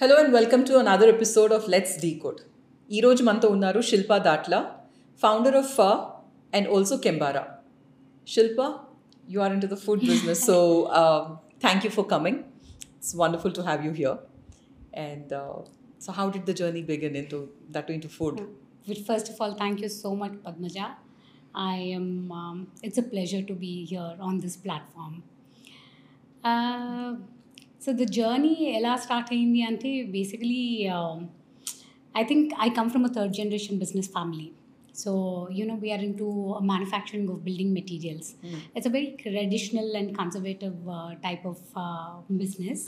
Hello and welcome to another episode of let's decode ఈరోజు మనతో ఉన్నారు శిల్పా దాట్లా ఫౌండర్ ఆఫ్ ఫా and also కెంబారా Shilpa you are into the food business so thank you for coming it's wonderful to have you here and so how did the journey begin into that into food Well, first of all, thank you so much, Padmaja. I am. Um, it's a pleasure to be here on this platform. Uh, so the journey ఎలా start అయింది అంటే basically I think I come from a third generation business family so you know we are into manufacturing of building materials it's a very traditional and conservative uh, type of uh, business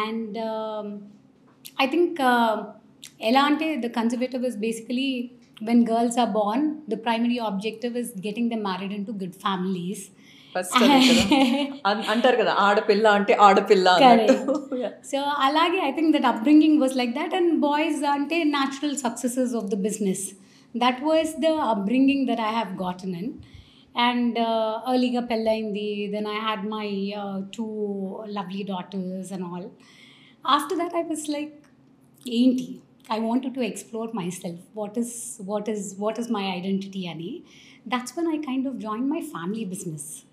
and um, i think uh, ఎలా అంటే the conservative is basically when girls are born the primary objective is getting them married into good families first అంటారు కదా ఆడపిల్ల అంటే ఆడపిల్ల అన్నట్టు Yeah. So అలాగే I think that upbringing was like that and boys అంటే natural successes of the business that was the upbringing that I have గాటన్ in and ఎర్లీగా పెళ్ళయింది then I had my two lovely daughters and all after that I was like ఏంటి I wanted to explore myself what is what is what is my identity అని that's one I kind of join my family business Huh.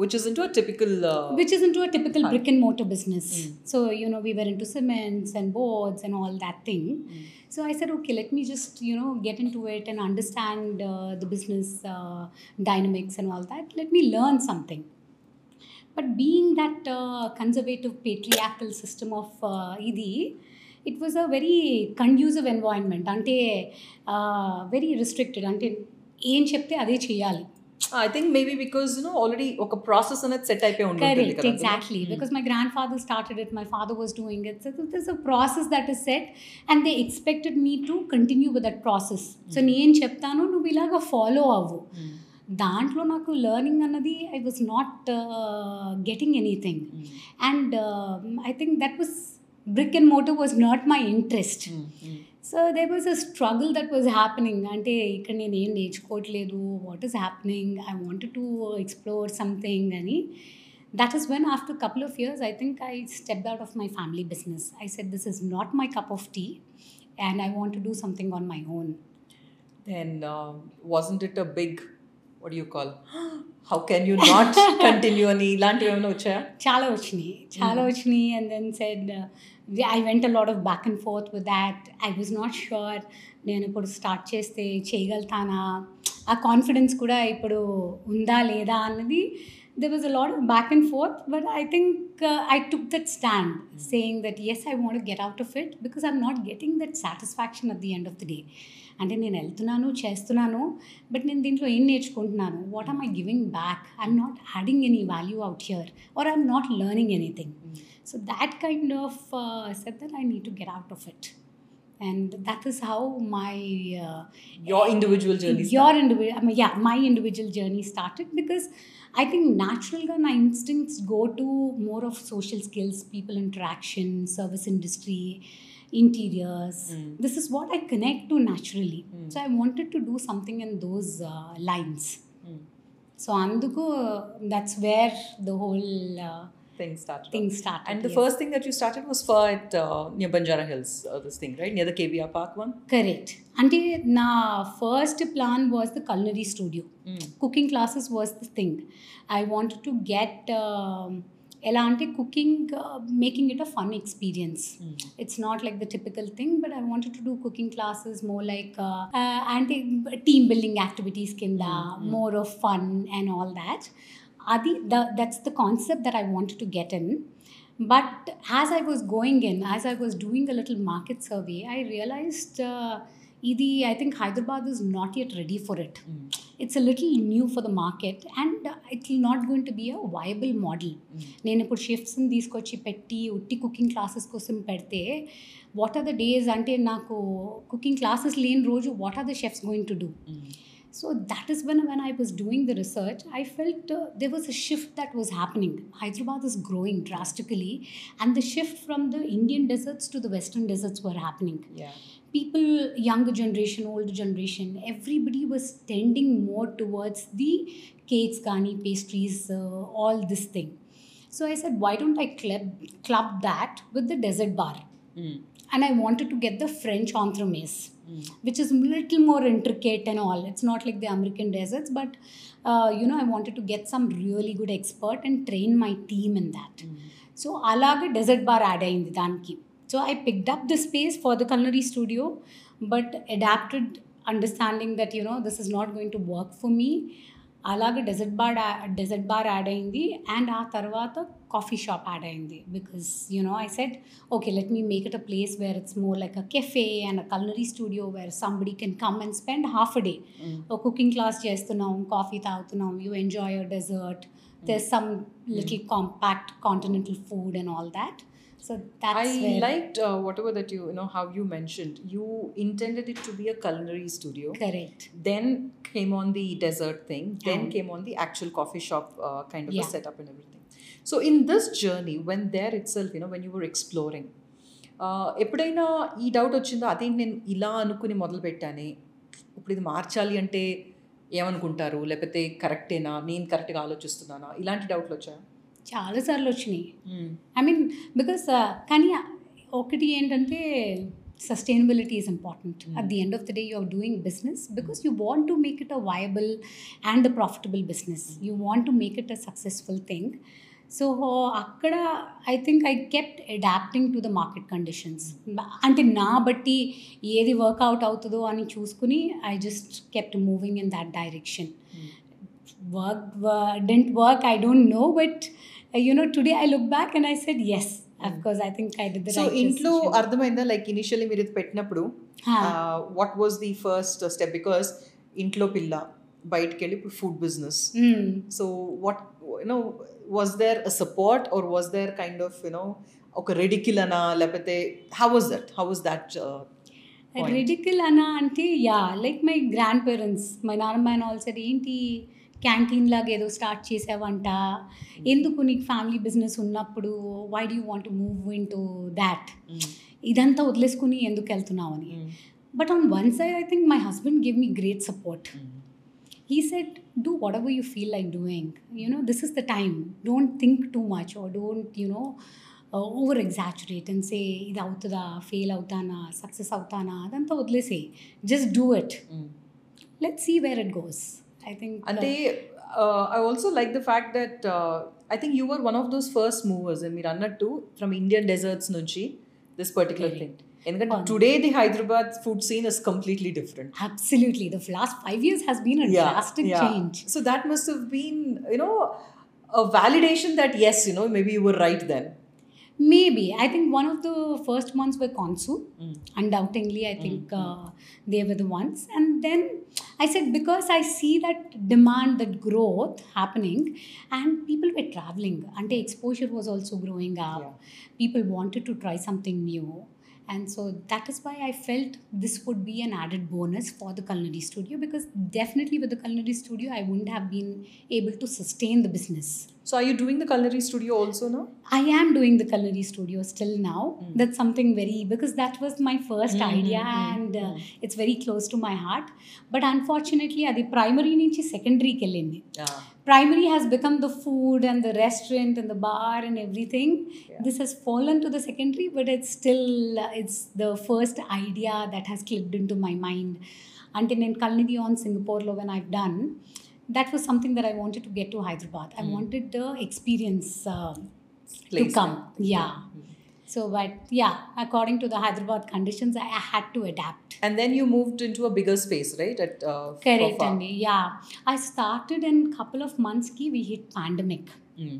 Which is into a typical uh, which is into a typical Huh. brick and mortar business. Mm. So, you know, we were into cements and boards and all that thing. Mm. So I said, okay, let me just, you know, get into it and understand uh, the business uh, dynamics and all that. Let me learn something. But being that uh, conservative patriarchal system of uh, Idi, it was a very conducive environment. Ante uh, very restricted. Ante ఏం చెప్తే అదే చేయాలి I think maybe because you know already ఒక process అనేది set అయిపోయి ఉంటుంది Correct, కదా exactly. Because my grandfather started it, my father was doing it. So there's a process that is set, and they expected me to continue with that process. So నేను చెప్తాను నువ్వు ఇలాగా follow అవ్వు దాంట్లో నాకు లెర్నింగ్ అన్నది I was not getting anything and I think that was brick and motor was not my interest so they was a struggle that was happening అంటే ఇక్కడ నేను ఏం నేర్చుకోవట్లేదు what is happening I wanted to explore something అని that is when after couple of years I think I step out of my family business I set this is not my cup of tea and I want to do something on my own then uh, wasn't it a big what do you call how can you not continue అని ఇలాంటివి ఏమైనా వచ్చాయా చాలా వచ్చినాయి చాలా వచ్చినాయి and then said I went a lot of back and forth with that I was not sure నేను ఇప్పుడు స్టార్ట్ చేస్తే చేయగలుగుతానా? ఆ కాన్ఫిడెన్స్ కూడా ఇప్పుడు ఉందా లేదా అన్నది there was a off back and forth but I think I took that stand saying that yes I want get out of it because I'm not getting that satisfaction at the end of the day అంటే నేను వెళ్తున్నాను చేస్తున్నాను but నేను దీంట్లో ఏం నేర్చుకుంటున్నాను? What am I giving back I'm not adding any value out here or I'm not learning anything So that kind of uh, said that I need to get out of it. And that is how my uh, your individual journey your started. individual I mean, yeah my individual journey started because I think natural gun instincts go to more of social skills, people interaction, service industry, interiors. Mm. This is what I connect to naturally. Mm. So I wanted to do something in those uh, lines. Mm. So Anduko, uh, that's where the whole. Uh, things started. And the first thing that you started was Feu at near Banjara Hills, uh, this thing, right? Near the KBR Park one? Correct. And na first plan was the culinary studio. Hmm. Cooking classes was the thing. I wanted to get. Um, Elante cooking, uh, making it a fun experience. Hmm. It's not like the typical thing, but I wanted to do cooking classes more like uh, team building activities, kinda hmm, more of fun and all that. అది the that's the concept that I want to get in but as I was going in as I was doing a little market survey I realized ఇది I think Hyderabad is not yet ready for it it's a little new for the market and it will not going to be a viable model నేను ఇప్పుడు షిఫ్ట్స్ని తీసుకొచ్చి పెట్టి ఉట్టి cooking classes కోసం పెడితే what are the days అంటే నాకు cooking classes లేని రోజు what are the chefs going to do So that is when, when I was doing the research, I felt uh, there was a shift that was happening. Hyderabad is growing drastically, and the shift from the Indian deserts to the Western deserts were happening. yeah People, younger generation, older generation, everybody was tending more towards the cakes, gani, pastries, uh, all this thing. So I said, why don't I club, club that with the desert bar? Mm. and I wanted to get the French entremets which is a little more intricate and all. It's not like the American desserts, but uh, you know, I wanted to get some really good expert and train my team in that. Mm. So అలాగే dessert bar add అయింది దానికి so I picked up the space for the culinary studio but adapted understanding that you know this is not going to work for me అలాగే dessert bar dessert bar add అయింది. And ఆ తర్వాత coffee shop add అయింది. Because you know I said okay let me make it a place where it's more like a cafe and a culinary studio where somebody can come and spend half a day. Mm. Cooking class చేస్తున్నాం coffee తాగుతున్నాం you enjoy your dessert. There's some little compact continental food and all that. So that's I where liked uh, whatever that you you know how you mentioned. You intended it to be a culinary studio. correct Then came on the dessert thing. Then Yeah. came on the actual coffee shop uh, kind of Yeah. a setup and everything. So in this journey, when there itself, you know, when you were exploring, uh, ఎప్పుడైనా ఈ doubt వచ్చిందో అదేంటి నేను ఇలా అనుకుని మొదలు పెట్టానే ఇప్పుడు ఇది మార్చాలి అంటే ఏమనుకుంటారు లేకపోతే కరెక్టేనా నేను కరెక్ట్గా ఆలోచిస్తున్నానా ఇలాంటి డౌట్లు వచ్చాయా చాలాసార్లు వచ్చినాయి. ఐ మీన్ బికాస్ కానీ ఒకటి ఏంటంటే sustainability is important. At the end of the day you are doing business because you want to make it a viable and the profitable business you want to make it a successful thing so అక్కడ I think I kept adapting to the market conditions అంటే నా బట్టి ఏది work out అవుతుందో అని చూసుకుని I just kept moving in that direction work uh, didn't work i don't know but uh, you know today i look back and i said yes of Mm. course i think i did the so right ఇంట్లో. అర్థమైందా like initially మీరు ఇది పెట్టినప్పుడు. What was the first step because ఇంట్లో పిల్ల బయటికి వెళ్ళి ఇప్పుడు food business. So what you know was there support or was there kind of you know ఒక రెడికిల్ అనా లేకపోతే how was that how was that. Ridicule అనా అంటే yeah like my grandparents my నాన్నమ్మ ఆల్ సెడ్ ఏంటి canteen లాగా ఏదో start చేసావంట. ఎందుకు నీకు ఫ్యామిలీ బిజినెస్ ఉన్నప్పుడు why do want move into that ఇదంతా వదిలేసుకుని ఎందుకు వెళ్తున్నావు అని. But on one side I think my husband give me great support he said do whatever you feel like doing. You know this is the time. Don't think too much or don't you know uh, over exaggerate and say ఇది అవుతుందా? Fail అవుతానా? Success అవుతానా అదంతా వదిలేసే just do it let see where it goes I think అంటే I also like the fact that I think you were one of those first movers మీరు అన్నట్టు from Indian desserts నుంచి దిస్ పర్టికులర్ థింగ్ ఎందుకంటే Correct. Today the Hyderabad food scene is completely different absolutely the last five years has been a drastic change So that must have been, you know, a validation that yes, you know, maybe you were right then. maybe. I think one of the first ones were Concu undoubtedly i think Mm, uh, they were the ones. And then i said because i see that demand that growth happening and people were traveling. And the exposure was also growing up. Yeah. people wanted to try something new. And so that is why i felt this would be an added bonus for the culinary studio because definitely with the culinary studio i wouldn't have been able to sustain the business so are you doing the culinary studio also now? I am doing the culinary studio still now. Mm. That's something very because that was my 1st mm-hmm. Hmm, idea hmm, hmm. and uh, it's very close to my heart. But unfortunately, the primary niche secondary kellinne. Primary has become the food and the restaurant and the bar and everything. Yeah. This has fallen to the secondary, but it's still uh, it's the first idea that has clicked into my mind. Until in culinary on Singapore, when I've done that was something that I wanted to get to Hyderabad I Mm. wanted the experience uh, to come yeah so but yeah according to the Hyderabad conditions I, I had to adapt And then you moved into a bigger space, right? At uh, correct. అండి yeah I started in couple of months ki we hit pandemic Mm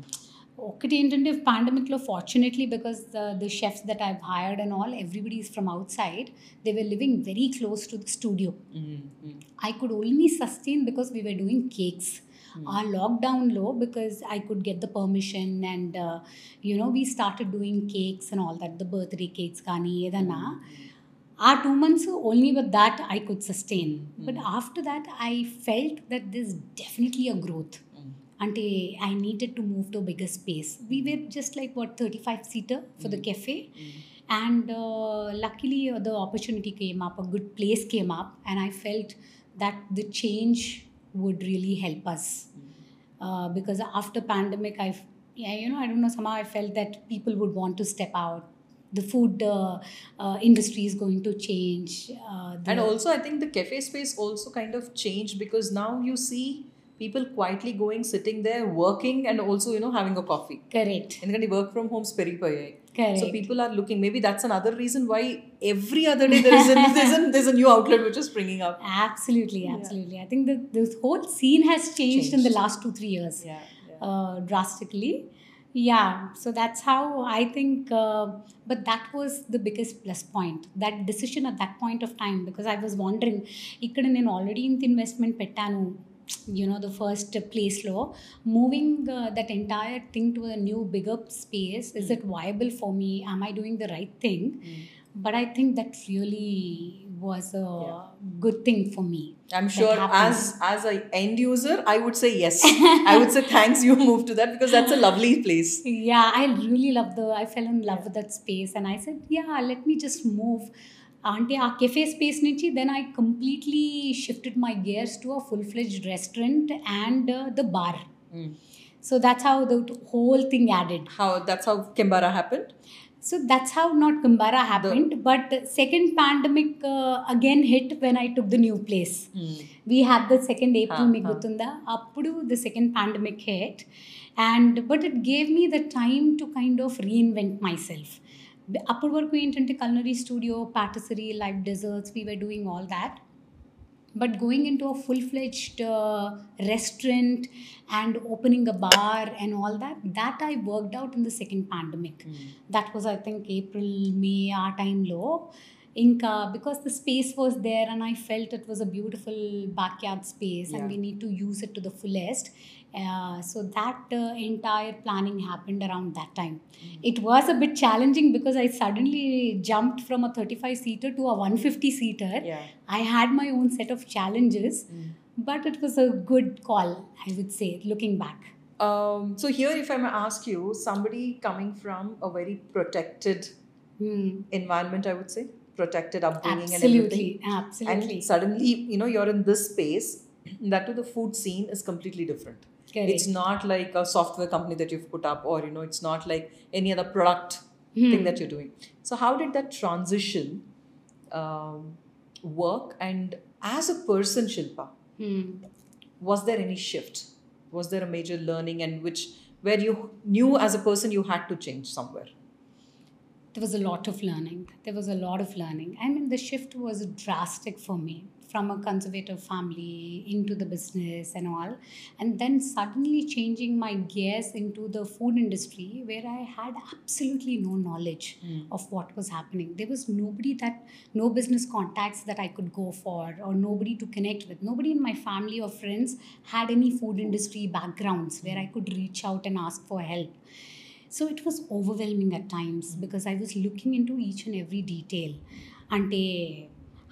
okay, in the pandemic lo, fortunately, because the, the chefs that I've hired and all, everybody is from outside, they were living very close to the studio. Mm-hmm. I could only sustain because we were doing cakes. Mm. our lockdown low because I could get the permission and uh, you know we started doing cakes and all that the birthday cakes kani edana mm-hmm. our two months only with that I could sustain but mm. after that I felt that there's definitely a growth Auntie, I needed to move to a bigger space. We were just like what 35 seater for mm. the cafe, mm. and uh, luckily uh, the opportunity came up, a good place came up, and I felt that the change would really help us. Mm. Uh, because after pandemic, I yeah you know I don't know somehow I felt that people would want to step out. The food uh, uh, industry is going to change. Uh, and also, I think the cafe space also kind of changed because now you see people quietly going, sitting there, working, and also, you know, having a coffee. correct, ఎందుకంటే work from homes పెరిగిపోయాయి so correct. People are looking maybe that's an other reason why every other day there is there's a new outlet which is springing up Absolutely, absolutely. I think the this whole scene has changed, in the Changed. last two three years. yeah, yeah. uh, drastically. Yeah, so that's how I think, uh, but that was the biggest plus point. That decision at that point of time, because I was wondering, ఇక్కడ నేను already ఇంత investment పెట్టాను you know the first place law moving uh, that entire thing to a new bigger space is it viable for me am i doing the right thing but i think that really was a Yeah. good thing for me I'm sure happened. as as a end user, I would say yes. I would say thanks you moved to that because that's a lovely place. yeah i really love the i fell in love with that space and i said yeah let me just move అంటే ఆ cafe space నుంచి then I completely shifted my gears to a full fledged restaurant and the bar so that's how the whole thing added how that's how Kembara happened So that's how not Kumbara happened. The, but second pandemic uh, again hit when I took the new place. Mm. We had the second April uh, Migutunda. Uh. Appudu the second pandemic hit. And but it gave me the time to kind of reinvent myself. the upper work we into culinary studio, patisserie, live desserts, we were doing all that. But going into a full fledged uh, restaurant and opening a bar and all that, that I worked out in the second pandemic. Hmm. That was, I think, April, May, our time low. Inca because the space was there and I felt it was a beautiful backyard space and we need to use it to the fullest uh, so that uh, entire planning happened around that time it was a bit challenging because i suddenly jumped from a 35 seater to a 150 seater Yeah. I had my own set of challenges, but it was a good call, I would say, looking back. Um, so here, if I may ask you, somebody coming from a very protected Hmm. environment, I would say, protected upbringing and everything, absolutely. and suddenly, you know, you're in this space. That to the food scene is completely different. Correct. It's not like a software company that you've put up, or you know, it's not like any other product Hmm. thing that you're doing. So, how did that transition um, work? And as a person, Shilpa, Hmm. was there any shift? Was there a major learning, and which where you knew as a person you had to change somewhere? There was a lot of learning. There was a lot of learning. I mean, the shift was drastic for me from a conservative family into the business and all. And then suddenly changing my gears into the food industry where I had absolutely no knowledge hmm. of what was happening. There was nobody that, no business contacts that I could go for or nobody to connect with. Nobody in my family or friends had any food industry backgrounds where I could reach out and ask for help. So it was overwhelming at times hmm. because I was looking into each and every detail. Ante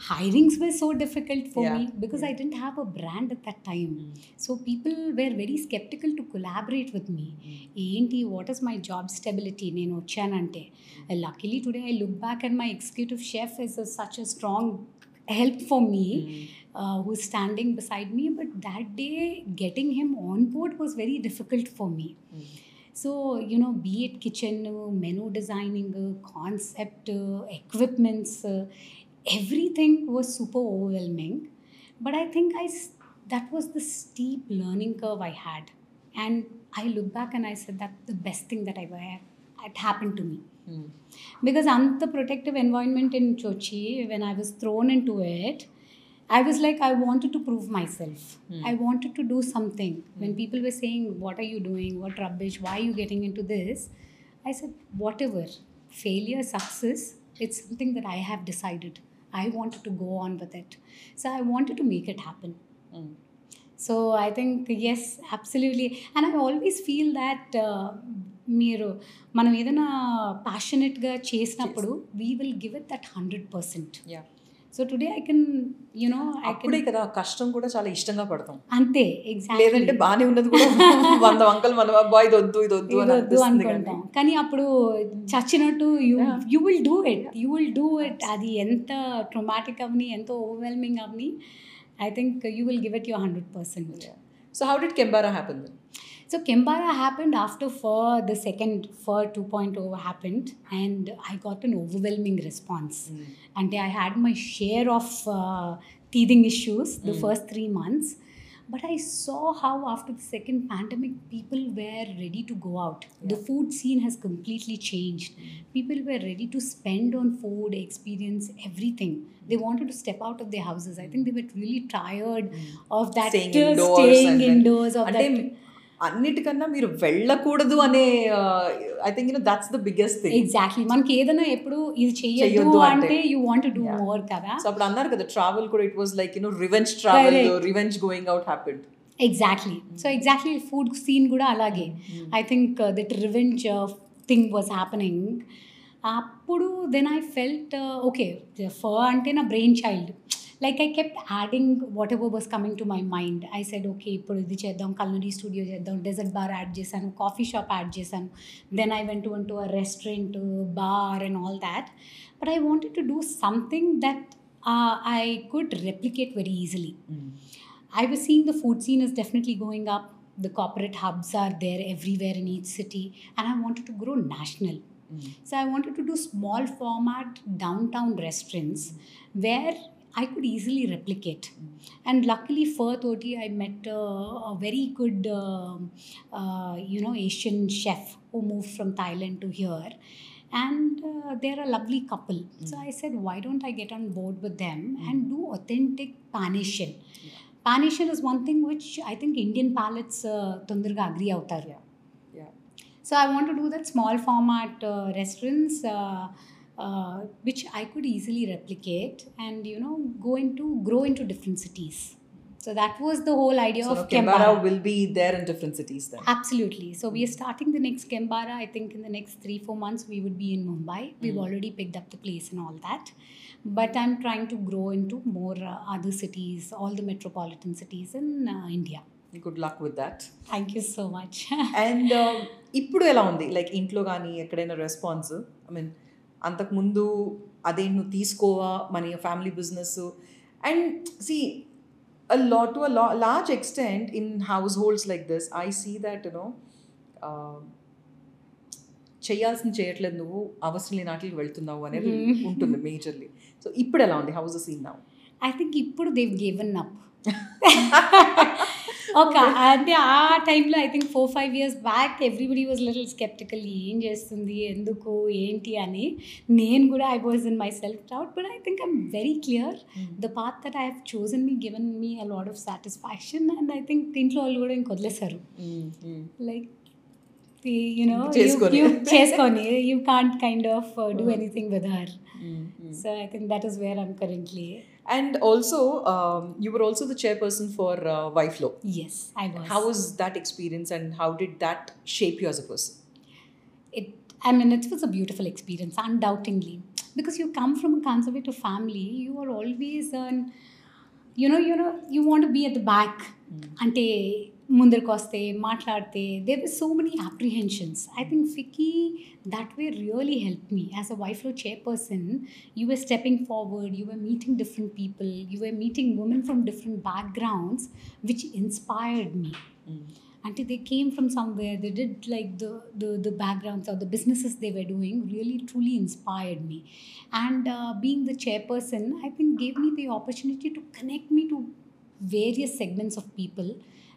hirings were so difficult for yeah. me because yeah. I didn't have a brand at that time. Mm. So people were very skeptical to collaborate with me. Mm. what is my job stability? Nenu hmm. chanante. Luckily today I look back and my executive chef is a, such a strong help for me mm. uh, who's standing beside me. But that day getting him on board was very difficult for me. Mm. you know, be it kitchen menu designing, concept, equipments, everything was super overwhelming but i think I, that was the steep learning curve i had and i look back and i said that the best thing that i ever had happened to me hmm. because anta protective environment in Chochi, when I was thrown into it, I was like, I wanted to prove myself. Hmm. I wanted to do something. Hmm. When people were saying, What are you doing? What rubbish? Why are you getting into this? I said, Whatever. Failure, success, it's something that I have decided. I wanted to go on with it. So I wanted to make it happen. So I think yes absolutely and I always feel that మీరు మనం ఏదైనా ప్యాషనెట్గా చేసినప్పుడు we will give it that hundred percent Yeah. So today I can you know అప్పుడే can కదా కష్టం కూడా చాలా ఇష్టంగా పడతాం. అంతే లేదంటే ఎగ్జాక్ట్లీ బానే ఉన్నది కూడా. వంద వంకలు మనం అబ్బా ఇది వద్దు ఇది వద్దు అని అనుకుంటాం. కానీ. అప్పుడు చచ్చినట్టు you will do it you will do it అది ఎంత ట్రొమాటిక్ అవని ఎంత ఓవర్వెల్మింగ్ అవని I think you will give it your hundred percent so how did Kembara happen So Kembara happened after Feu, the second Feu 2.0 happened, and I got an overwhelming response. And I had my share of uh, teething issues the Mm. first three months. But I saw how after the second pandemic, people were ready to go out. The food scene has completely changed. People were ready to spend on food, experience everything. They wanted to step out of their houses. I think they were really tired of that Staying indoors staying indoors of అంటే that అన్నిటికన్నా మీరు వెళ్ళకూడదు అనే I think you know that's the biggest thing exactly మనకి ఏదైనా ఎప్పుడు ఇది చెయ్యొద్దు అంటే. You want do Yeah. More కదా. సో అప్పుడు అన్నారు కదా ట్రావెల్ కూడా it was like you know revenge travel. Revenge going out happened exactly so exactly food scene కూడా అలాగే. I think that revenge thing was happening అప్పుడు then I felt okay for అంటే నా brainchild like I kept adding what ever was coming to my mind I said okay ఇప్పుడు ఇది చేద్దాం culinary studio చేద్దాం dessert bar add చేశాను coffee shop add చేశాను then I went to a restaurant bar and all that but I wanted to do something that I could replicate very easily I was seeing the food scene is definitely going up. The corporate hubs are there everywhere in each city, and I wanted to grow national. So I wanted to do small format downtown restaurants where I could easily replicate. And luckily, 4:30, I met a, a very good, uh, uh, you know, Asian chef who moved from Thailand to here, and uh, they're a lovely couple. Mm. So I said, why don't I get on board with them and do authentic Pan Asian? Yeah. Is one thing which I think Indian palates uh, agree out. Yeah. yeah. So I want to do that small format uh, restaurants. Uh, uh, uh, which I could easily replicate and you know go into grow into different cities. So that was the whole idea So of now Kembara Kembara. will be there in different cities then. Absolutely. So we are starting the next Kembara. I think in the next three four months we would be in Mumbai. We've Mm. already picked up the place and all that. But I'm trying to grow into more uh, other cities, all the metropolitan cities in uh, India. Good luck with that. Thank you so much. And ఇప్పుడు ఎలా ఉంది like ఇంట్లో కానీ ఎక్కడైనా response I mean అంతకుముందు అదే నువ్వు తీసుకోవా మన ఫ్యామిలీ బిజినెస్ అండ్ సి లా to large extent in households like this I see that you know చేయాల్సింది చేయట్లేదు నువ్వు అవసరం లేని వాటికి వెళ్తున్నావు అనేది ఉంటుంది మేజర్లీ సో ఇప్పుడు ఎలా ఉంది? హౌస్ సీన్ నా ఐ థింక్ ఇప్పుడు దేవ్ గివెన్ అప్ ఓకే అంటే ఆ టైంలో I think four five years back everybody was little skeptical. ఏం చేస్తుంది? ఎందుకు? ఏంటి? అని నేను కూడా I was in myself doubt but I think I'm very clear the path that I have chosen me given me a lot of satisfaction and I think ఇంట్లో వాళ్ళు కూడా ఇంక వదిలేశారు లైక్ యునో. చేసుకొని. You can't kind of do anything with her so I think that is where I'm currently And also, um, you were also the chairperson for uh, YFLO. Yes, I was. How was that experience and how did that shape you as a person? It, I mean, it was a beautiful experience, undoubtedly. Because you come from a conservative family, you are always an, you know, you know, you want to be at the back mm. ante ముందరికి వస్తే మాట్లాడితే there were so many apprehensions I think FICCI that way really help me as a YFLO chairperson you were stepping forward you were meeting different people you were meeting women from different backgrounds which inspired me until they came from somewhere they did like the, the the backgrounds or the businesses they were doing really truly inspired me and uh, being the chairperson i think gave me the opportunity to connect me to various segments of people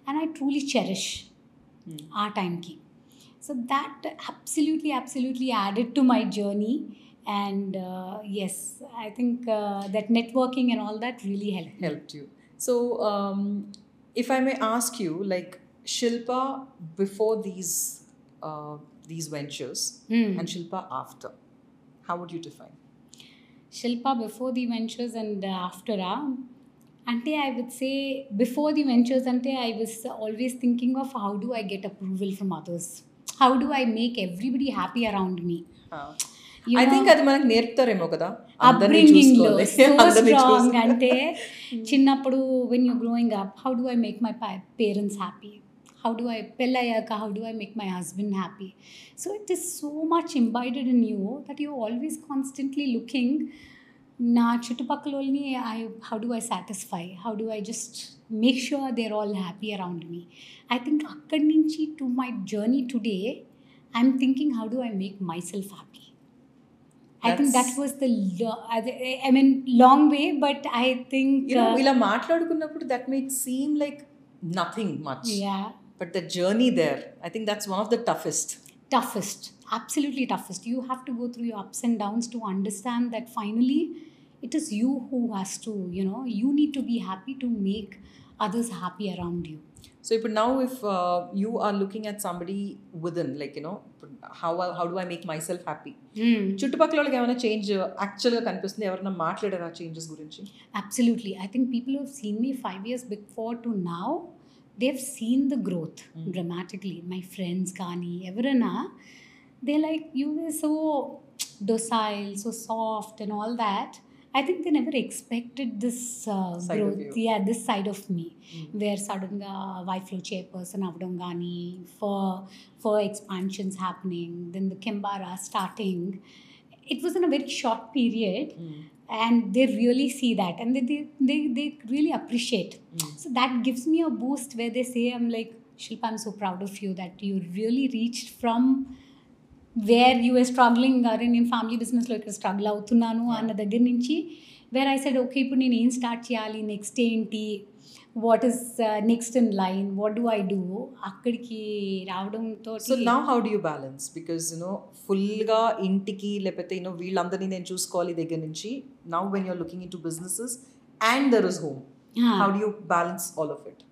and i truly cherish our time key so that absolutely absolutely added to my journey and uh, yes i think uh, that networking and all that really helped. Helped you. So, um, if I may ask you, like Shilpa before these uh, these ventures Hmm. and Shilpa after, how would you define? Shilpa before the ventures and after ah, అంటే I would say before the ventures అంటే I was always thinking of how do I get approval from others how do I make everybody happy around me I think అది మనకు నేర్పుతారేమో కదా అందరినీ upbringing లో చూసుకోవాలి. So అందరినీ స్ట్రాంగ్ చూసుకోవాలి. అంటే చిన్నప్పుడు when you growing up how do I make my parents happy how do I పెళ్ళయ్యాక how do I make my husband happy so it is so much ఇంబైడెడ్ in you that you always constantly looking నా చుట్టుపక్కల వాళ్ళని I how do I satisfy how do I just make sure they're all happy around me I think అక్కడి నుంచి to my journey today I'm thinking how do I make myself happy I think that That's- was the I mean long way but I think You know, ఇలా మాట్లాడుకున్నప్పుడు that make seem like nothing much yeah but the journey there I think that's one of the toughest toughest absolutely toughest you have to go through your ups and downs to understand that finally it is you who has to you know you need to be happy to make others happy around you so ఇప్పుడు now if you are looking at somebody within like you know how how do I make myself happy చుట్టుపక్కల వాళ్ళకి ఏమైనా change యాక్చువల్గా కనిపిస్తుంది ఎవరైనా మాట్లాడారా changes గురించి absolutely i think people who have seen me 5 years before to now they've seen the growth Mm. dramatically my friends kani everana they like you were so docile so soft and all that I think they never expected this uh, growth. Yeah, this side of me, mm. where suddenly YFLO chairperson Avadam Gani for for expansions happening, then the Kembara starting. It was in a very short period. Mm and they really see that and they they, they, really appreciate mm. so that gives me a boost where they say i'm like shilpa i'm so proud of you that you really reached from where you were struggling అరే నేను family బిజినెస్లో ఇక్కడ struggle అవుతున్నాను. అన్న దగ్గర నుంచి where I said okay ఇప్పుడు నేను ఏం స్టార్ట్ చేయాలి? నెక్స్ట్ ఏంటి? What is next in line what do I do అక్కడికి రావడంతో సో నా how do you balance because you know ఫుల్గా ఇంటికి లేకపోతే యూనో వీళ్ళందరినీ నేను చూసుకోవాలి దగ్గర నుంచి. Now when you're looking into businesses and there is home how do you balance all of it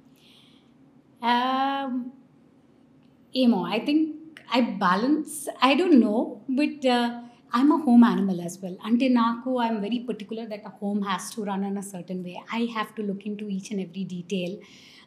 ఏమో I think I balance. I don't know, but uh, I'm a home animal as well. Until Nako, I'm very particular that a home has to run in a certain way. I have to look into each and every detail,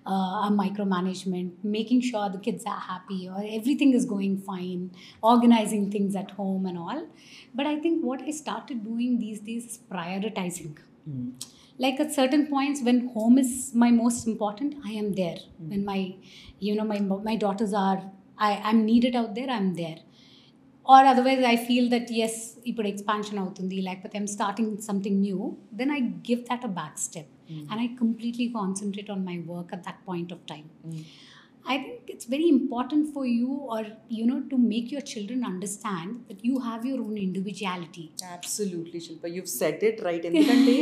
uh, micromanagement, making sure the kids are happy or everything is going fine, organizing things at home and all. But I think what I started doing these days is prioritizing. Mm like at certain points when home is my most important i am there mm. when my you know my my daughters are i i'm needed out there i'm there or otherwise i feel that yes ఇప్పుడు expansion అవుతుంది లేకపోతే I'm starting something new then I give that a back step and I completely concentrate on my work at that point of time. I think it's very important for you or you know to make your children understand that you have your own individuality. Absolutely Shilpa you set it right ఎందుకంటే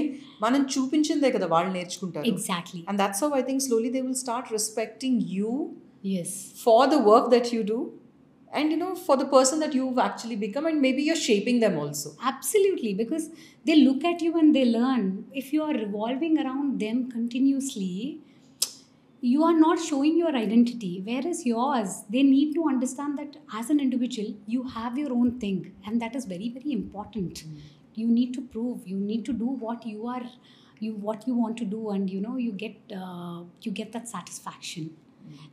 మనం చూపించిందే కదా వాళ్ళు నేర్చుకుంటారు Exactly. And that's how I think slowly they will start respecting you yes. For the work that you do and you know for the person that you've actually become and maybe you're shaping them also. Absolutely because they look at you and they learn. If you are revolving around them continuously you are not showing your identity whereas yours they need to understand that as an individual you have your own thing and that is very very important. Mm. you need to prove you need to do what you are you what you want to do and you know you get uh, you get that satisfaction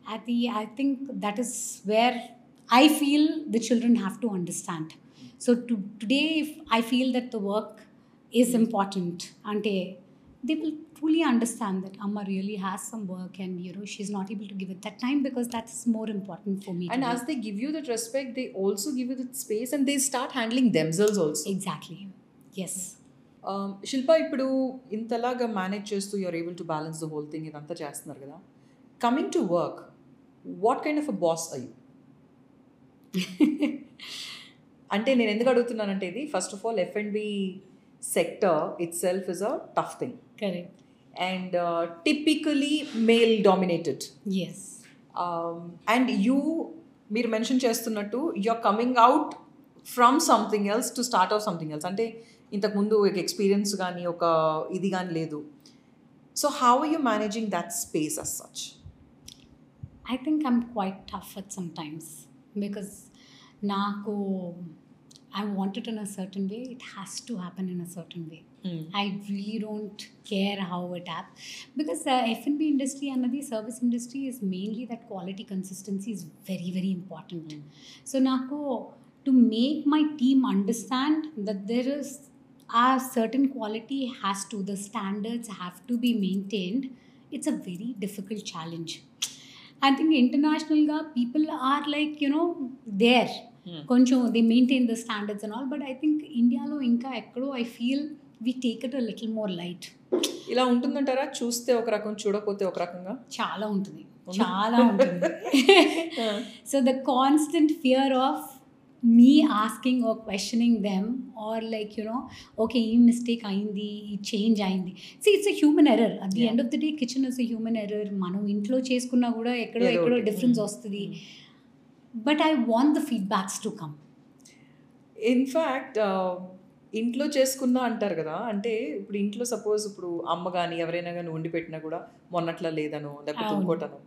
At the, I think that is where I feel the children have to understand. So to, today, if I feel that the work is important, ante they will truly understand that Amma really has some work and you know she's not able to give it that time because that's more important for me. and today. as they give you that respect they also give you that space and they start handling themselves also exactly, yes. Um, Shilpa ఇప్పుడు ఇంతలాగా manage చేస్తూ you're able to balance the whole thing ఇదంతా చేస్తున్నారు కదా coming to work what kind of a boss are you అంటే నేను ఎందుకు అడుగుతున్నానంటే ఇది first of all F and B sector itself is a tough thing Correct. And typically male dominated Yes. And you మీరు mention చేస్తున్నట్టు you're coming out from something else to start off something else అంటే ఇంతకుముందు ఒక experience కానీ ఒక ఇది కానీ లేదు. So how are you managing that space as such I think I'm quite tough at sometimes because naku I want it in a certain way. It has to happen in a certain way. I really don't care how it happens because uh, F&B industry and the service industry is mainly that quality consistency is very very important. So Nako to make my team understand that there is a certain quality has to the standards have to be maintained. It's a think international people are like you know there. కొంచెం they maintain the standards and all but I think ఇండియాలో ఇంకా ఎక్కడో I feel we take it a little more light ఇలా ఉంటుందంటారా చూస్తే ఒక రకం చూడకపోతే ఒక రకంగా చాలా ఉంటుంది చాలా ఉంటుంది so the constant fear of me asking or questioning them or like you know okay ఈ మిస్టేక్ అయింది ఈ చేంజ్ అయింది see it's a human error at the. End of the day kitchen is a human error మనం ఇంట్లో చేసుకున్నా కూడా ఎక్కడో ఎక్కడో. డిఫరెన్స్. వస్తుంది but I want the feedbacks to come in fact ఇంట్లో చేసుకున్నా అంటారు కదా అంటే ఇప్పుడు ఇంట్లో సపోజ్ ఇప్పుడు అమ్మ కానీ ఎవరైనా కానీ వండి పెట్టినా కూడా మొన్నట్లా లేదనో లేకపోతే. ఇంకోటనో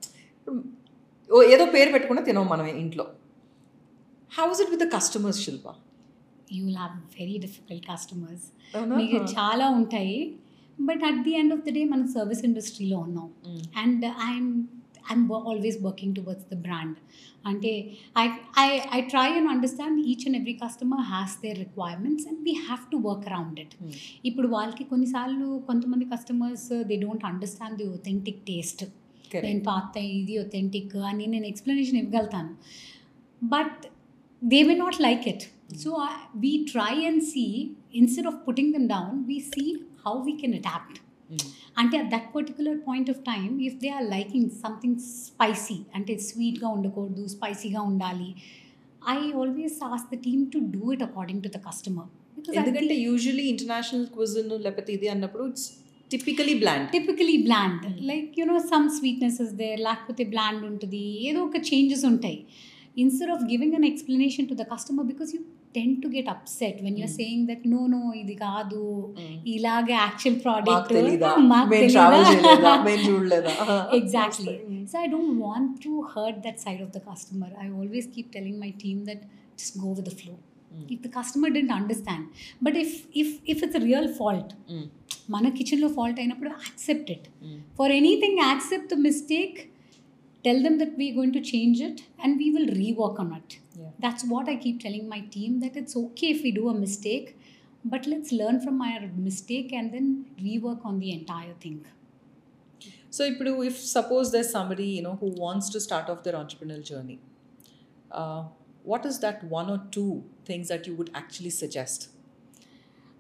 ఓ ఏదో పేరు పెట్టకుండా తినవు మనం ఇంట్లో how is it with the customers Shilpa you will have very difficult customers? మీకు చాలా ఉంటాయి but at the end of the day మనం సర్వీస్ ఇండస్ట్రీలో ఉన్నాం. And I'm I'm always working towards the brand అంటే I I I try and understand each and every customer has their requirements and we have to work around it. ఇప్పుడు వాళ్ళకి కొన్నిసార్లు కొంతమంది customers they don't understand the authentic taste. నేను పాత ఇది authentic అని నేను explanation ఇవ్వగలుగుతాను but they may not like it so we try and see instead of putting them down we see how we can adapt Mm. అంటే at that particular point of time if they are liking something spicy అంటే స్వీట్గా ఉండకూడదు స్పైసీగా ఉండాలి I always as the team to do it according to the customer ఎందుకంటే usually international cuisine లేకపోతే ఇది అన్నప్పుడు it's typically bland typically bland Mm. Like you know some స్వీట్నెసెస్ they లేకపోతే బ్లాండ్ ఉంటుంది ఏదో ఒక చేంజెస్ ఉంటాయి instead of giving an explanation to the customer because you tend to get upset when you're mm. saying that no no ఇది కాదు. ఇలాగే actual product exactly so I don't want to hurt that side of the customer I always keep telling my team that just go with the flow if the customer don't understand but if if if it's real fault మన కిచెన్లో fault అయినప్పుడు accept it for anything accept the mistake tell them that we're going to change it and we will rework on it. Yeah. that's what i keep telling my team that it's okay if we do a mistake but let's learn from our mistake and then rework on the entire thing. So if, suppose there's somebody you know who wants to start off their entrepreneurial journey uh, what is that one or two things that you would actually suggest?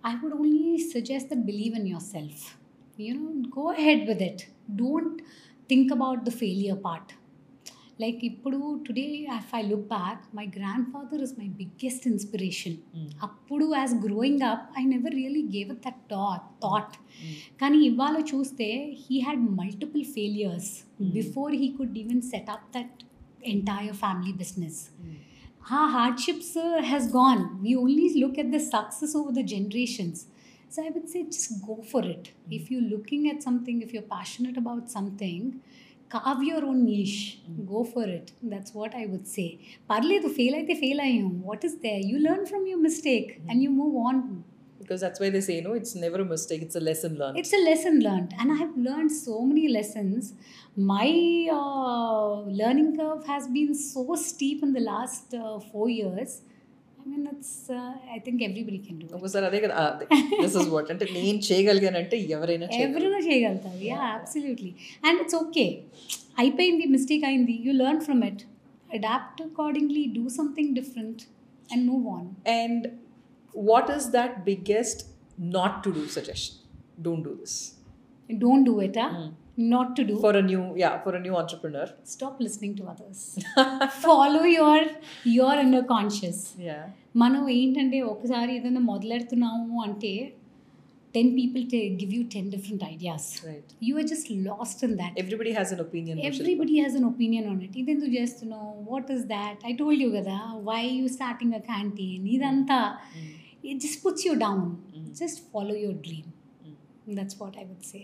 I would only suggest that believe in yourself. You know go ahead with it. Don't think about the failure part. Like Ippudu, today, if I look back, my grandfather is my biggest inspiration. Mm. As growing up, I never really gave it that thought. Kani Ivala there he had multiple failures hmm. before he could even set up that entire family business. Hmm. Our hardships uh, has gone. We only look at the success over the generations. So I would say just go for it. Mm-hmm. If you're looking at something, if you're passionate about something, carve your own niche. Mm-hmm. Go for it. That's what I would say. Parle to fail I fail What is there? You learn from your mistake mm-hmm. and you move on. Because that's why they say, you know, it's never a mistake, it's a lesson learned. It's a lesson learned. And I've learned so many lessons. My uh, learning curve has been so steep in the last uh, four years I mean it's I think everybody can do ఒకసారి అదే కదా. This is what అంటే నేను చేయగలిగానంటే ఎవరైనా ఎవరైనా చేయగలుగుతారు. Yeah absolutely and it's okay అయిపోయింది mistake అయింది. You learn from it adapt accordingly do something different and move on and what is that biggest not to do suggestion don't do this don't do it ah not to do For a new, yeah, for a new entrepreneur. Stop listening to others follow your your inner conscious Yeah. మనం ఏంటంటే ఒకసారి ఏదైనా మొదలెడుతున్నాము అంటే ten people give you ten different ideas Right. You are just last in that Everybody has an opinion. Shilpa. Everybody has an opinion on it ఇదెందుకు చేస్తున్నావు what is that I told you కదా why you starting a canteen ఇదంతా Mm. It just puts you down Mm. Just follow your dream Mm. That's what I would say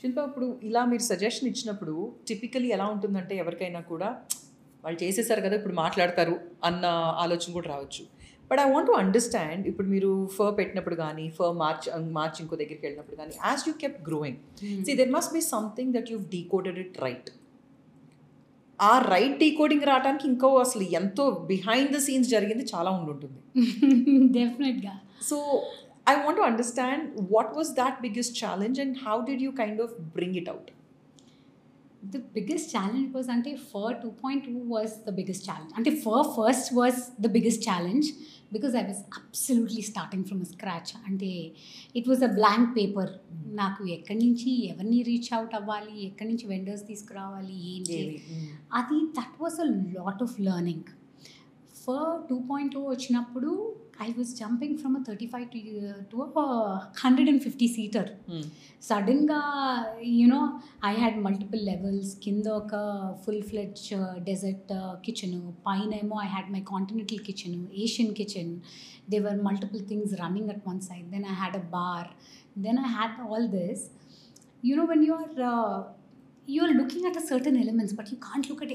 శిల్ప ఇప్పుడు ఇలా మీరు suggestion ఇచ్చినప్పుడు typically ఎలా ఉంటుందంటే ఎవరికైనా కూడా వాళ్ళు చేసేసారు కదా ఇప్పుడు మాట్లాడతారు అన్న ఆలోచన కూడా రావచ్చు. But I want to understand ఇప్పుడు మీరు ఫర్ పెట్టినప్పుడు కానీ ఫర్ మార్చ్ మార్చ్ ఇంకో దగ్గరికి వెళ్ళినప్పుడు కానీ as you kept growing see there must be something that you decoded it right ah right decoding రావడానికి ఇంకో అసలు ఎంతో బిహైండ్ ద సీన్స్ జరిగింది చాలా ఉండుంటుంది. డెఫినెట్గా so I want to understand what was that biggest challenge and how did you kind of bring it out? The biggest challenge was Ante Feu 2.2 was the biggest challenge. Ante Feu first was the biggest challenge because I was absolutely starting from scratch. అంటే it was a blank paper. నాకు ఎక్కడి నుంచి ఎవరిని reach out అవ్వాలి ఎక్కడి నుంచి vendors తీసుకురావాలి ఏంటి mm. అది that was a lot of learning two point two వచ్చినప్పుడు I was jumping from thirty five to to hundred and fifty seater Mm. సడన్గా you know I had multiple levels కింద ఒక ఫుల్ ఫ్లెడ్జ్ డెజర్ట్ కిచెన్ పైన ఏమో I had my continental kitchen Asian kitchen they were multiple things running at one side then I had a bar then I had all this you know when you are uh, you're looking at a certain elements but you can't look at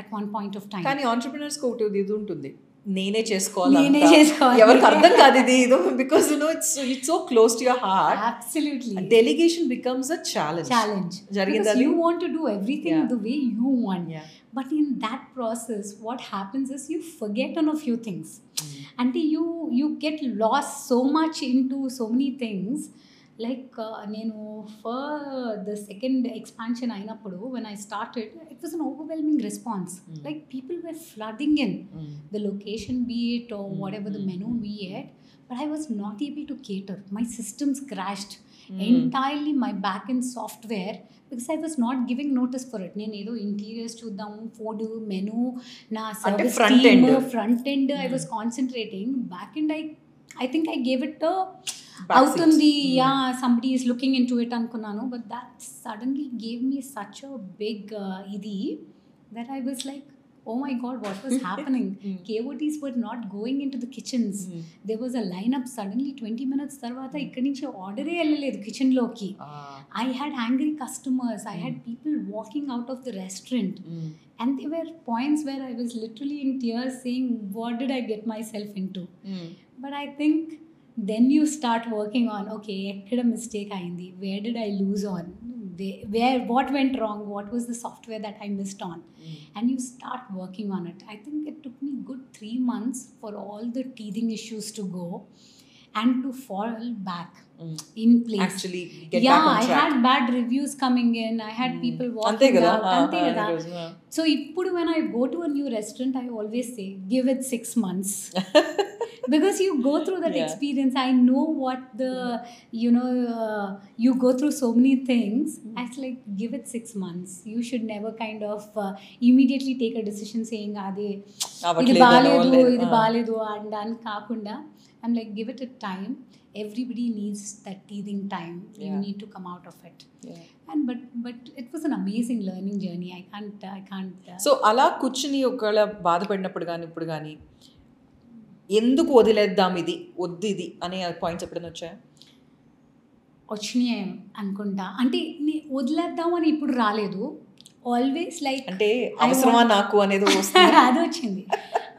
at one point of time కానీ entrepreneurs ఒకటి ఇది ఉంటుంది. నేనే చేసుకోవాలి నేనే చేసుకోవాలి. ఎవరికి అర్థం కాదు ఇది. ఇదో because you know it's it's so close to your heart absolutely delegation becomes a challenge challenge జరిగింది you want to do everything the way you want but in that process what happens is you forget on a few things అంటే you you get lost so much into so many things like నేను for the second expansion అయినప్పుడు when I started it was an overwhelming response Mm. Like people were flooding in Mm. the location be it or Mm, whatever the mm, menu mm. be it but i was not able to cater my systems crashed Mm. entirely my back end software because i was not giving notice for it నేను ఏదో interiors చూద్దాము food menu నా అంటే service front end. Front end I Mm. Was concentrating back end I I think I gave it out on the yeah somebody is looking into it ankunnanu but that suddenly gave me such a big uh, idea that i was like oh my god what was happening? Mm. KOTs were not going into the kitchens. There was a lineup suddenly 20 minutes tarvata ikkadi nunchi order e ellaledu kitchen loki i had angry customers. I had people walking out of the restaurant. And there were points where i was literally in tears saying what did i get myself into? But i think Mm. But I think then you start working on okay ఎక్కడ mistake అయింది where did I lose on where what went wrong what was the software that I missed on Mm. and you start working on it. I think it took me good three months for all the teething issues to go and to fall back Mm. in place. Actually get yeah, back on I track. had bad reviews coming in. I had Mm. people అంతే walking కదా out. Ah, అంతే ah, కదా. ఈరోజు, ah. So ఇప్పుడు when I go to a new restaurant, I always say, give it six months. because you go through that Yeah. experience i know what the you know uh, you go through so many things Mm. it's like give it six months you should never kind of uh, immediately take a decision saying అది ఇది అవ్వట్లేదు, బాగాలేదు అవ్వలేదు. ఇది Ah. బాగాలేదు అని దాని కాకుండా I'm like give it a time everybody needs that టీదింగ్ time you Yeah. Need to come out of it Yeah. And but but it was an amazing learning journey I can't I can't so అలా కూర్చుని ఒకవేళ బాధపడినప్పుడు కానీ ఇప్పుడు కానీ ఎందుకు వదిలేద్దాం ఇది? వద్దు ఇది అనే పాయింట్స్ ఎప్పుడైనా వచ్చాయా? వచ్చినాయి అనుకుంటా. అంటే నీ- వదిలేద్దాం అని ఇప్పుడు రాలేదు. ఆల్వేస్ లైక్ అంటే అవసరమా నాకు అనేది వస్తుంది. అది వచ్చింది.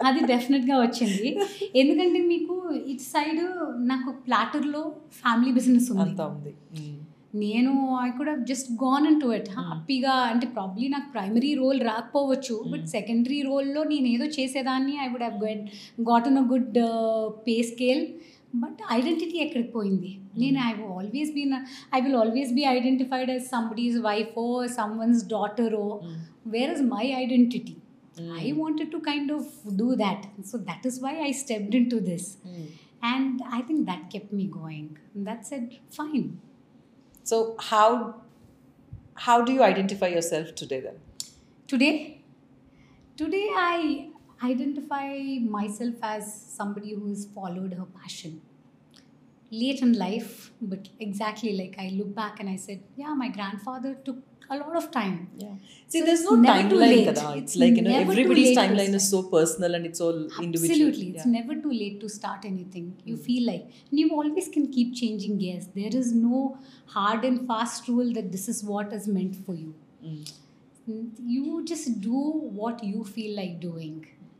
అది డెఫినెట్గా వచ్చింది. ఎందుకంటే మీకు ఇటు సైడ్ నాకు ప్లాటర్లో ఫ్యామిలీ బిజినెస్ ఉంది. నేను I could just gone in to it Hmm. హ్యాపీగా అంటే ప్రాబ్లీ నాకు ప్రైమరీ రోల్ రాకపోవచ్చు బట్ Hmm. సెకండరీ రోల్లో నేను ఏదో చేసేదాన్ని I would have get gotten a good pay scale but identity ఎక్కడికి పోయింది నేను I always been I will always be identified as somebody's wife or someone's daughter or Mm. where is my identity Mm. i wanted to kind of do that so that is why i stepped into this Mm. and i think that kept me going that said fine so how how do you identify yourself today then? today today i identify myself as somebody who's followed her passion late in life but exactly like i look back and i said yeah my grandfather took a lot of time Yeah. See, So there's it's no never too timeline, late. kada. It's, It's like you know, never too everybody's late to timeline is so start. personal and it's all individual. Absolutely. It's Yeah. never too late to start anything. You Mm. feel like and you always can keep changing gears. There is no hard and fast rule that this is what is meant for you. Mm. You just do what you feel like doing.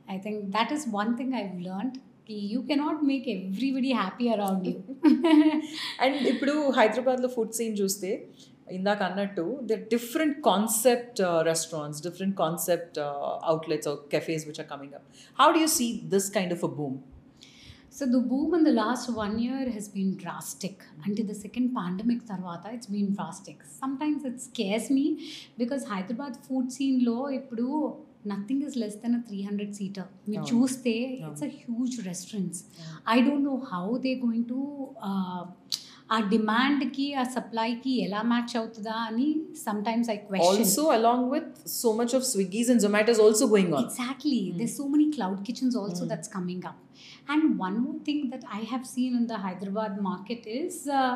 I think that is one thing I've learned. You cannot make everybody happy around you. And ఇప్పుడు హైదరాబాద్లో food scene చూస్తే ఇందాక అన్నట్టు the different concept restaurants different concept outlets cafes which are coming up how do you see this kind of a boom So the boom in the last one year has been drastic. Until the second pandemic tarvata, it's been drastic. Sometimes it scares me because Hyderabad food scene లో ఇప్పుడు nothing is less than a three hundred seater మీరు అవును. చూస్తే అవును. It's a huge restaurants అవును. I don't know how they going to ఆ డిమాండ్కి ఆ సప్లైకి ఎలా మ్యాచ్ అవుతుందా అని sometimes I question Also, along with so much of Swiggy's and Zomato's also going on. Exactly. Mm. There's so many cloud kitchens also Mm. that's coming up. And one more thing that I have seen in the Hyderabad market is uh,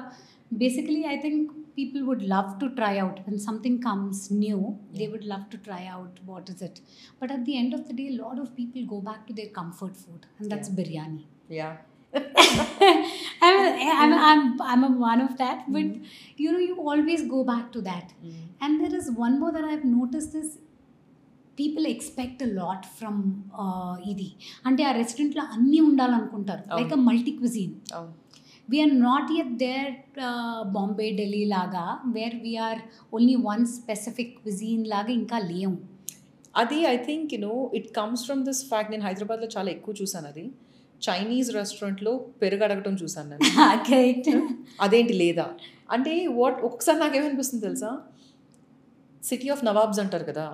basically, I think people would love to try out when something comes new, they Yeah. would love to try out what is it. But at the end of the day, a lot of people go back to their comfort food, and that's Yeah. biryani. Yeah. I'm, a, I'm, a, I'm, I'm a one of that, but Mm. you know, you always go back to that. Mm. And there is one more that I've noticed is people expect lot from ఇది అంటే ఆ రెస్టారెంట్లో అన్నీ ఉండాలనుకుంటారు. Like a multi cuisine Oh. We're not yet there Bombay Delhi లాగా where we're only one specific cuisine లాగా ఇంకా లేవు అది I think you know it comes from this fact నేను హైదరాబాద్లో చాలా ఎక్కువ చూసాను అది చైనీస్ రెస్టారెంట్లో పెరుగు అడగటం చూసాను నేను కరెక్ట్ అదేంటి లేదా? అంటే వాట్ ఒకసారి నాకేమనిపిస్తుంది తెలుసా? సిటీ ఆఫ్ నవాబ్స్ అంటారు కదా.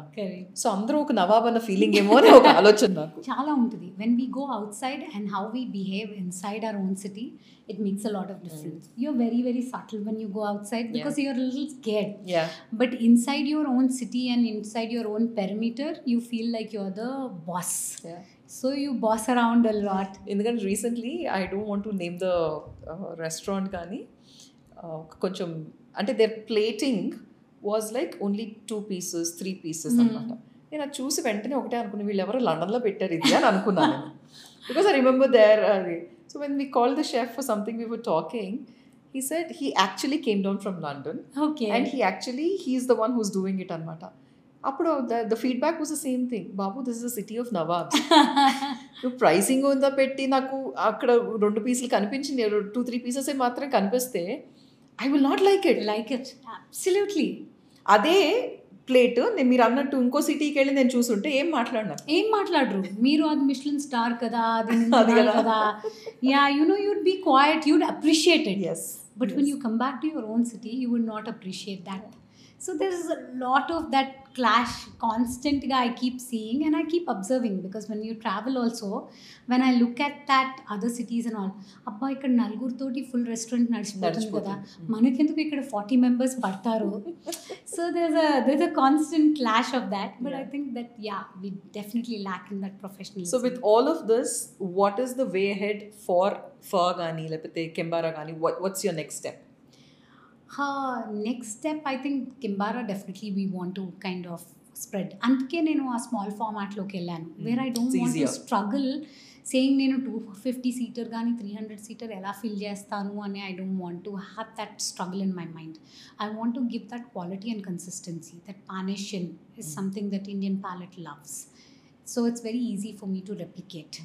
సో అందరూ ఒక నవాబ్ అన్న ఫీలింగ్ ఏమో అని ఒక ఆలోచన నాకు. చాలా ఉంటుంది. When we go outside and how we behave inside our own city it makes a lot of difference you're very very subtle when you go outside because you're little scared yeah But inside your own city and inside your own perimeter, you feel like you're the boss. So you boss around a lot. ఎందుకంటే recently I don't want to name the restaurant కానీ uh, కొంచెం అంటే their plating was like only two pieces three pieces Hmm. అనమాట నేను అది చూసి వెంటనే ఒకటే అనుకున్నా వీళ్ళు ఎవరో లండన్లో పెట్టారు ఇది అని అనుకున్నాను because I remember there so when we call the chef for something we were talking he said he actually came down from London Okay. And he actually he's the one who's doing it అనమాట అప్పుడు the feedback was the same thing Babu this is the city of nawab నువ్వు pricing ఉందా పెట్టి నాకు అక్కడ రెండు పీసులు కనిపించింది టూ త్రీ పీసెస్ మాత్రం కనిపిస్తే I will not like it like it. Absolutely. అదే ప్లేట్ నేను మీరు అన్నట్టు ఇంకో సిటీకి వెళ్ళి నేను చూసుంటే ఏం మాట్లాడినా? ఏం మాట్లాడరు? మీరు అది మిష్లిన్ స్టార్ కదా అది కదా. Yeah you know you'd be quite you'd appreciate it yes But when you come back to your own city, you would not appreciate that. So there is a lot of that clash constant I keep seeing and I keep observing because when you travel also, when I look at that other cities and all, అబ్బా ఇక్కడ నలుగురితోటి full restaurant నడిచిపోతుంది కదా నడిచిపోతుంది. మనకెందుకు ఇక్కడ forty members పడతారు so there's a there's a constant clash of that but I Yeah. think that yeah we definitely lack in that professionalism so with all of this what is the way head far for కానీ లేకపోతే కెంబారా కానీ what's your next step Uh, next step, I think Kimbara definitely we want to kind of spread. అందుకే నేను ఆ small ఫార్మాట్లోకి వెళ్ళాను where I don't It's want to easier. Struggle saying నేను two fifty seater కానీ త్రీ హండ్రెడ్ సీటర్ ఎలా fill చేస్తాను అని I don't want to have that struggle in my mind I want to give that quality and consistency that పానేషన్ is something that Indian palate loves so it's very easy for me to replicate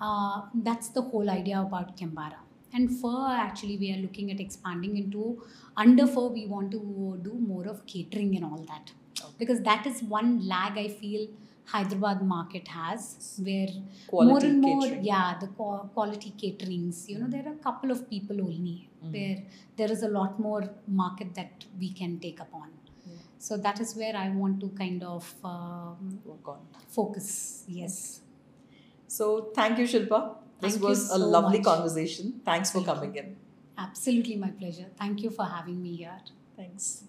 uh, that's the whole idea about Kembara. and Feu actually we are looking at expanding into under Feu we want to do more of catering and all that okay. because that is one lag i feel hyderabad market has where quality more and more catering. yeah the quality caterings you know there are a couple of people only mm. where there is a lot more market that we can take upon so that is where I want to kind of um, work on focus. Yes. So thank you, Shilpa. This was so a lovely much. conversation. Thanks for coming in. Absolutely my pleasure. Thank you for having me here. Thanks.